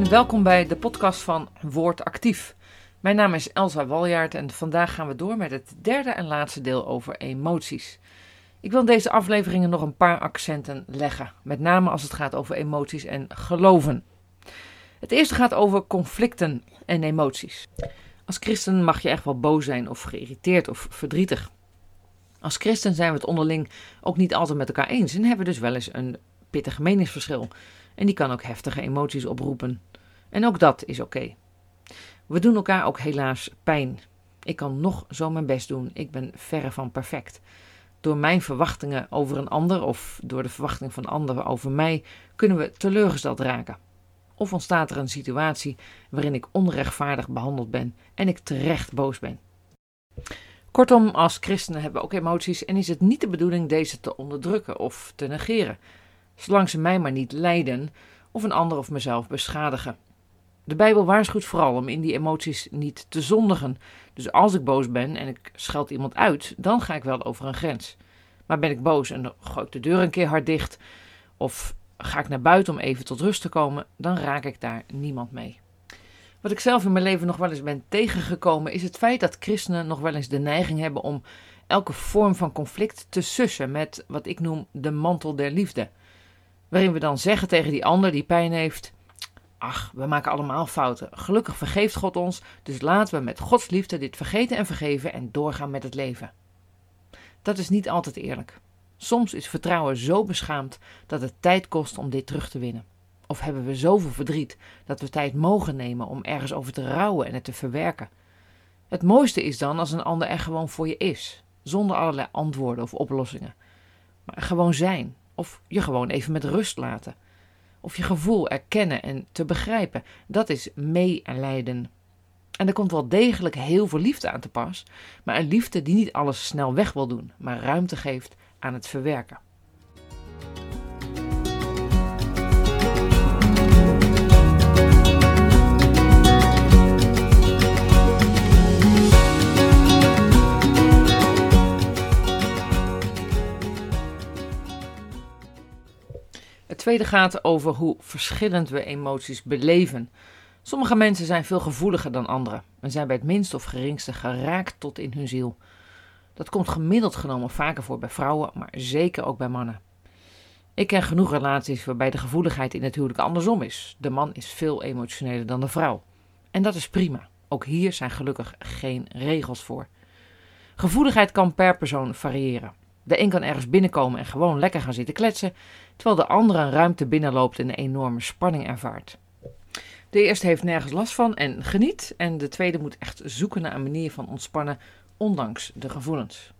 welkom bij de podcast van Woord Actief. Mijn naam is Elsa Waljaard en vandaag gaan we door met het derde en laatste deel over emoties. Ik wil in deze afleveringen nog een paar accenten leggen, met name als het gaat over emoties en geloven. Het eerste gaat over conflicten en emoties. Als christen mag je echt wel boos zijn of geïrriteerd of verdrietig. Als christen zijn we het onderling ook niet altijd met elkaar eens en hebben dus wel eens een pittig meningsverschil. En die kan ook heftige emoties oproepen. En ook dat is oké. We doen elkaar ook helaas pijn. Ik kan nog zo mijn best doen. Ik ben verre van perfect. Door mijn verwachtingen over een ander of door de verwachting van anderen over mij kunnen we teleurgesteld raken. Of ontstaat er een situatie waarin ik onrechtvaardig behandeld ben en ik terecht boos ben. Kortom, als christenen hebben we ook emoties en is het niet de bedoeling deze te onderdrukken of te negeren zolang ze mij maar niet lijden of een ander of mezelf beschadigen. De Bijbel waarschuwt vooral om in die emoties niet te zondigen. Dus als ik boos ben en ik scheld iemand uit, dan ga ik wel over een grens. Maar ben ik boos en gooi ik de deur een keer hard dicht, of ga ik naar buiten om even tot rust te komen, dan raak ik daar niemand mee. Wat ik zelf in mijn leven nog wel eens ben tegengekomen, is het feit dat christenen nog wel eens de neiging hebben om elke vorm van conflict te sussen met wat ik noem de mantel der liefde waarin we dan zeggen tegen die ander die pijn heeft: Ach, we maken allemaal fouten. Gelukkig vergeeft God ons, dus laten we met Gods liefde dit vergeten en vergeven en doorgaan met het leven. Dat is niet altijd eerlijk. Soms is vertrouwen zo beschaamd dat het tijd kost om dit terug te winnen. Of hebben we zoveel verdriet dat we tijd mogen nemen om ergens over te rouwen en het te verwerken. Het mooiste is dan als een ander er gewoon voor je is, zonder allerlei antwoorden of oplossingen. Maar gewoon zijn, of je gewoon even met rust laten. Of je gevoel erkennen en te begrijpen. Dat is meelijden. En er komt wel degelijk heel veel liefde aan te pas. Maar een liefde die niet alles snel weg wil doen, maar ruimte geeft aan het verwerken. Tweede gaat over hoe verschillend we emoties beleven. Sommige mensen zijn veel gevoeliger dan anderen en zijn bij het minste of geringste geraakt tot in hun ziel. Dat komt gemiddeld genomen vaker voor bij vrouwen, maar zeker ook bij mannen. Ik ken genoeg relaties waarbij de gevoeligheid in het huwelijk andersom is. De man is veel emotioneler dan de vrouw. En dat is prima. Ook hier zijn gelukkig geen regels voor. Gevoeligheid kan per persoon variëren. De een kan ergens binnenkomen en gewoon lekker gaan zitten kletsen, terwijl de andere een ruimte binnenloopt en een enorme spanning ervaart. De eerste heeft nergens last van en geniet, en de tweede moet echt zoeken naar een manier van ontspannen, ondanks de gevoelens.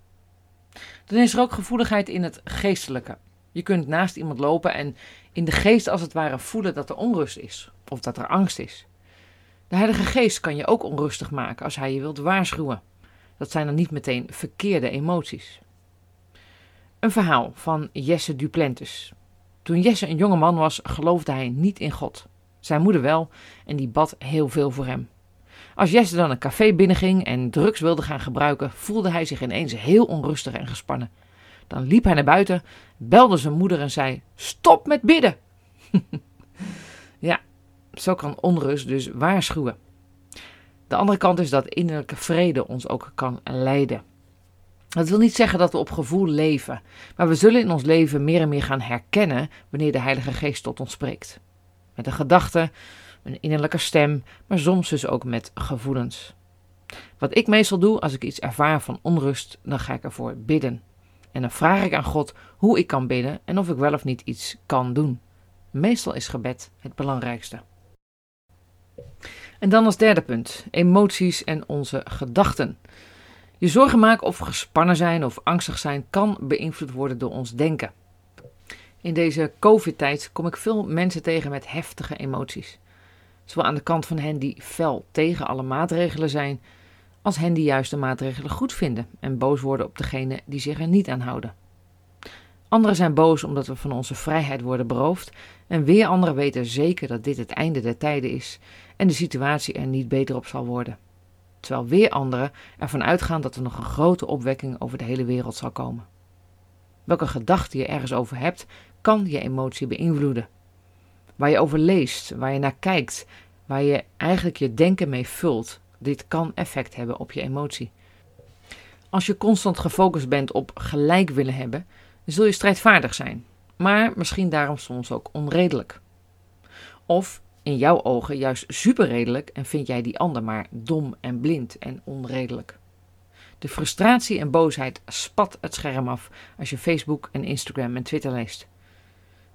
Dan is er ook gevoeligheid in het geestelijke. Je kunt naast iemand lopen en in de geest als het ware voelen dat er onrust is of dat er angst is. De Heilige Geest kan je ook onrustig maken als hij je wilt waarschuwen. Dat zijn dan niet meteen verkeerde emoties. Een verhaal van Jesse Duplantis. Toen Jesse een jonge man was, geloofde hij niet in God. Zijn moeder wel en die bad heel veel voor hem. Als Jesse dan een café binnenging en drugs wilde gaan gebruiken, voelde hij zich ineens heel onrustig en gespannen. Dan liep hij naar buiten, belde zijn moeder en zei: Stop met bidden! ja, zo kan onrust dus waarschuwen. De andere kant is dat innerlijke vrede ons ook kan leiden. Dat wil niet zeggen dat we op gevoel leven, maar we zullen in ons leven meer en meer gaan herkennen wanneer de Heilige Geest tot ons spreekt. Met een gedachte, een innerlijke stem, maar soms dus ook met gevoelens. Wat ik meestal doe als ik iets ervaar van onrust, dan ga ik ervoor bidden. En dan vraag ik aan God hoe ik kan bidden en of ik wel of niet iets kan doen. Meestal is gebed het belangrijkste. En dan als derde punt: emoties en onze gedachten. Je zorgen maken of gespannen zijn of angstig zijn kan beïnvloed worden door ons denken. In deze COVID-tijd kom ik veel mensen tegen met heftige emoties. Zowel aan de kant van hen die fel tegen alle maatregelen zijn, als hen die juist de maatregelen goed vinden en boos worden op degene die zich er niet aan houden. Anderen zijn boos omdat we van onze vrijheid worden beroofd, en weer anderen weten zeker dat dit het einde der tijden is en de situatie er niet beter op zal worden terwijl weer anderen ervan uitgaan dat er nog een grote opwekking over de hele wereld zal komen. Welke gedachte je ergens over hebt, kan je emotie beïnvloeden. waar je over leest, waar je naar kijkt, waar je eigenlijk je denken mee vult. Dit kan effect hebben op je emotie. Als je constant gefocust bent op gelijk willen hebben, zul je strijdvaardig zijn, maar misschien daarom soms ook onredelijk. Of in jouw ogen juist superredelijk en vind jij die ander maar dom en blind en onredelijk. De frustratie en boosheid spat het scherm af als je Facebook en Instagram en Twitter leest.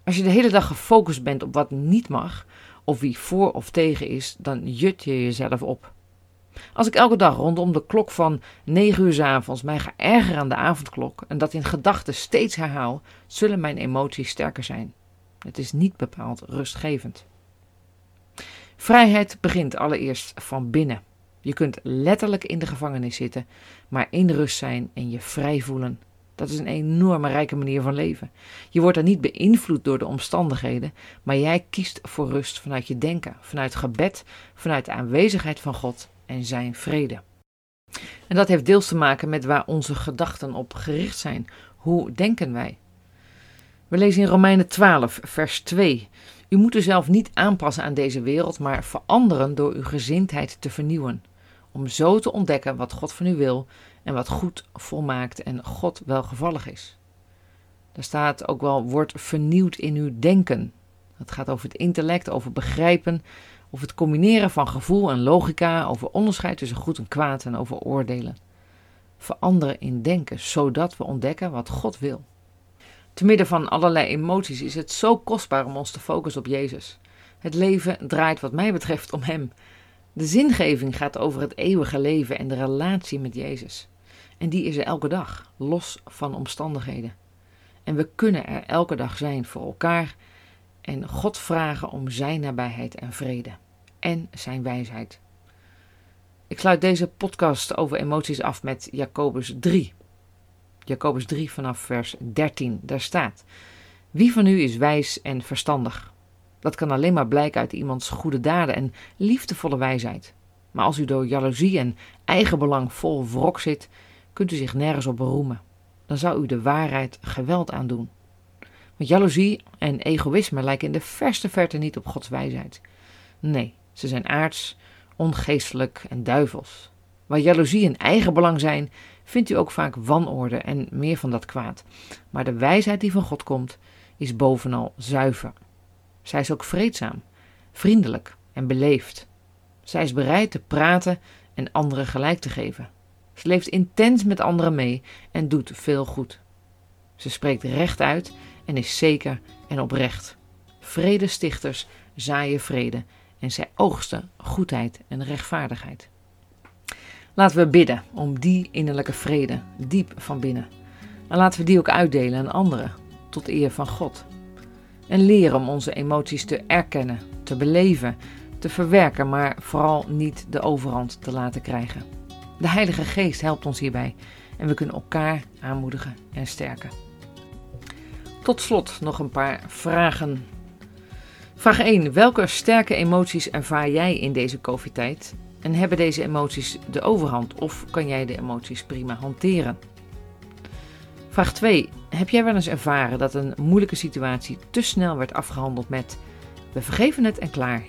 Als je de hele dag gefocust bent op wat niet mag, of wie voor of tegen is, dan jut je jezelf op. Als ik elke dag rondom de klok van 9 uur s avonds mij ga ergeren aan de avondklok en dat in gedachten steeds herhaal, zullen mijn emoties sterker zijn. Het is niet bepaald rustgevend. Vrijheid begint allereerst van binnen. Je kunt letterlijk in de gevangenis zitten, maar in rust zijn en je vrij voelen. Dat is een enorme rijke manier van leven. Je wordt er niet beïnvloed door de omstandigheden, maar jij kiest voor rust vanuit je denken, vanuit gebed, vanuit de aanwezigheid van God en zijn vrede. En dat heeft deels te maken met waar onze gedachten op gericht zijn. Hoe denken wij? We lezen in Romeinen 12, vers 2. U moet u zelf niet aanpassen aan deze wereld, maar veranderen door uw gezindheid te vernieuwen. Om zo te ontdekken wat God van u wil en wat goed, volmaakt en God welgevallig is. Daar staat ook wel, wordt vernieuwd in uw denken. Het gaat over het intellect, over begrijpen, over het combineren van gevoel en logica, over onderscheid tussen goed en kwaad en over oordelen. Veranderen in denken, zodat we ontdekken wat God wil. Te midden van allerlei emoties is het zo kostbaar om ons te focussen op Jezus. Het leven draait wat mij betreft om Hem. De zingeving gaat over het eeuwige leven en de relatie met Jezus. En die is er elke dag, los van omstandigheden. En we kunnen er elke dag zijn voor elkaar en God vragen om Zijn nabijheid en vrede en Zijn wijsheid. Ik sluit deze podcast over emoties af met Jacobus 3. Jacobus 3 vanaf vers 13. Daar staat: Wie van u is wijs en verstandig? Dat kan alleen maar blijken uit iemands goede daden en liefdevolle wijsheid. Maar als u door jaloezie en eigenbelang vol wrok zit, kunt u zich nergens op beroemen. Dan zou u de waarheid geweld aandoen. Want jaloezie en egoïsme lijken in de verste verte niet op Gods wijsheid. Nee, ze zijn aards, ongeestelijk en duivels. Waar jaloezie en eigenbelang zijn, vindt u ook vaak wanorde en meer van dat kwaad. Maar de wijsheid die van God komt, is bovenal zuiver. Zij is ook vreedzaam, vriendelijk en beleefd. Zij is bereid te praten en anderen gelijk te geven. Ze leeft intens met anderen mee en doet veel goed. Ze spreekt recht uit en is zeker en oprecht. Vredestichters zaaien vrede en zij oogsten goedheid en rechtvaardigheid. Laten we bidden om die innerlijke vrede, diep van binnen. En laten we die ook uitdelen aan anderen, tot eer van God. En leren om onze emoties te erkennen, te beleven, te verwerken, maar vooral niet de overhand te laten krijgen. De Heilige Geest helpt ons hierbij en we kunnen elkaar aanmoedigen en sterken. Tot slot nog een paar vragen. Vraag 1. Welke sterke emoties ervaar jij in deze COVID-tijd? En hebben deze emoties de overhand of kan jij de emoties prima hanteren? Vraag 2. Heb jij wel eens ervaren dat een moeilijke situatie te snel werd afgehandeld met we vergeven het en klaar?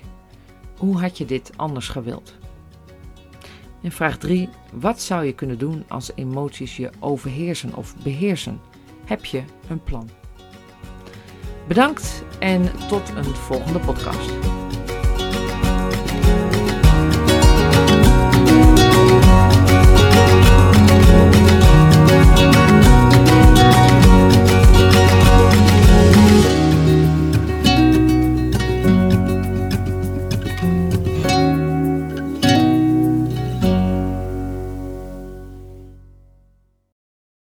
Hoe had je dit anders gewild? En vraag 3. Wat zou je kunnen doen als emoties je overheersen of beheersen? Heb je een plan? Bedankt en tot een volgende podcast.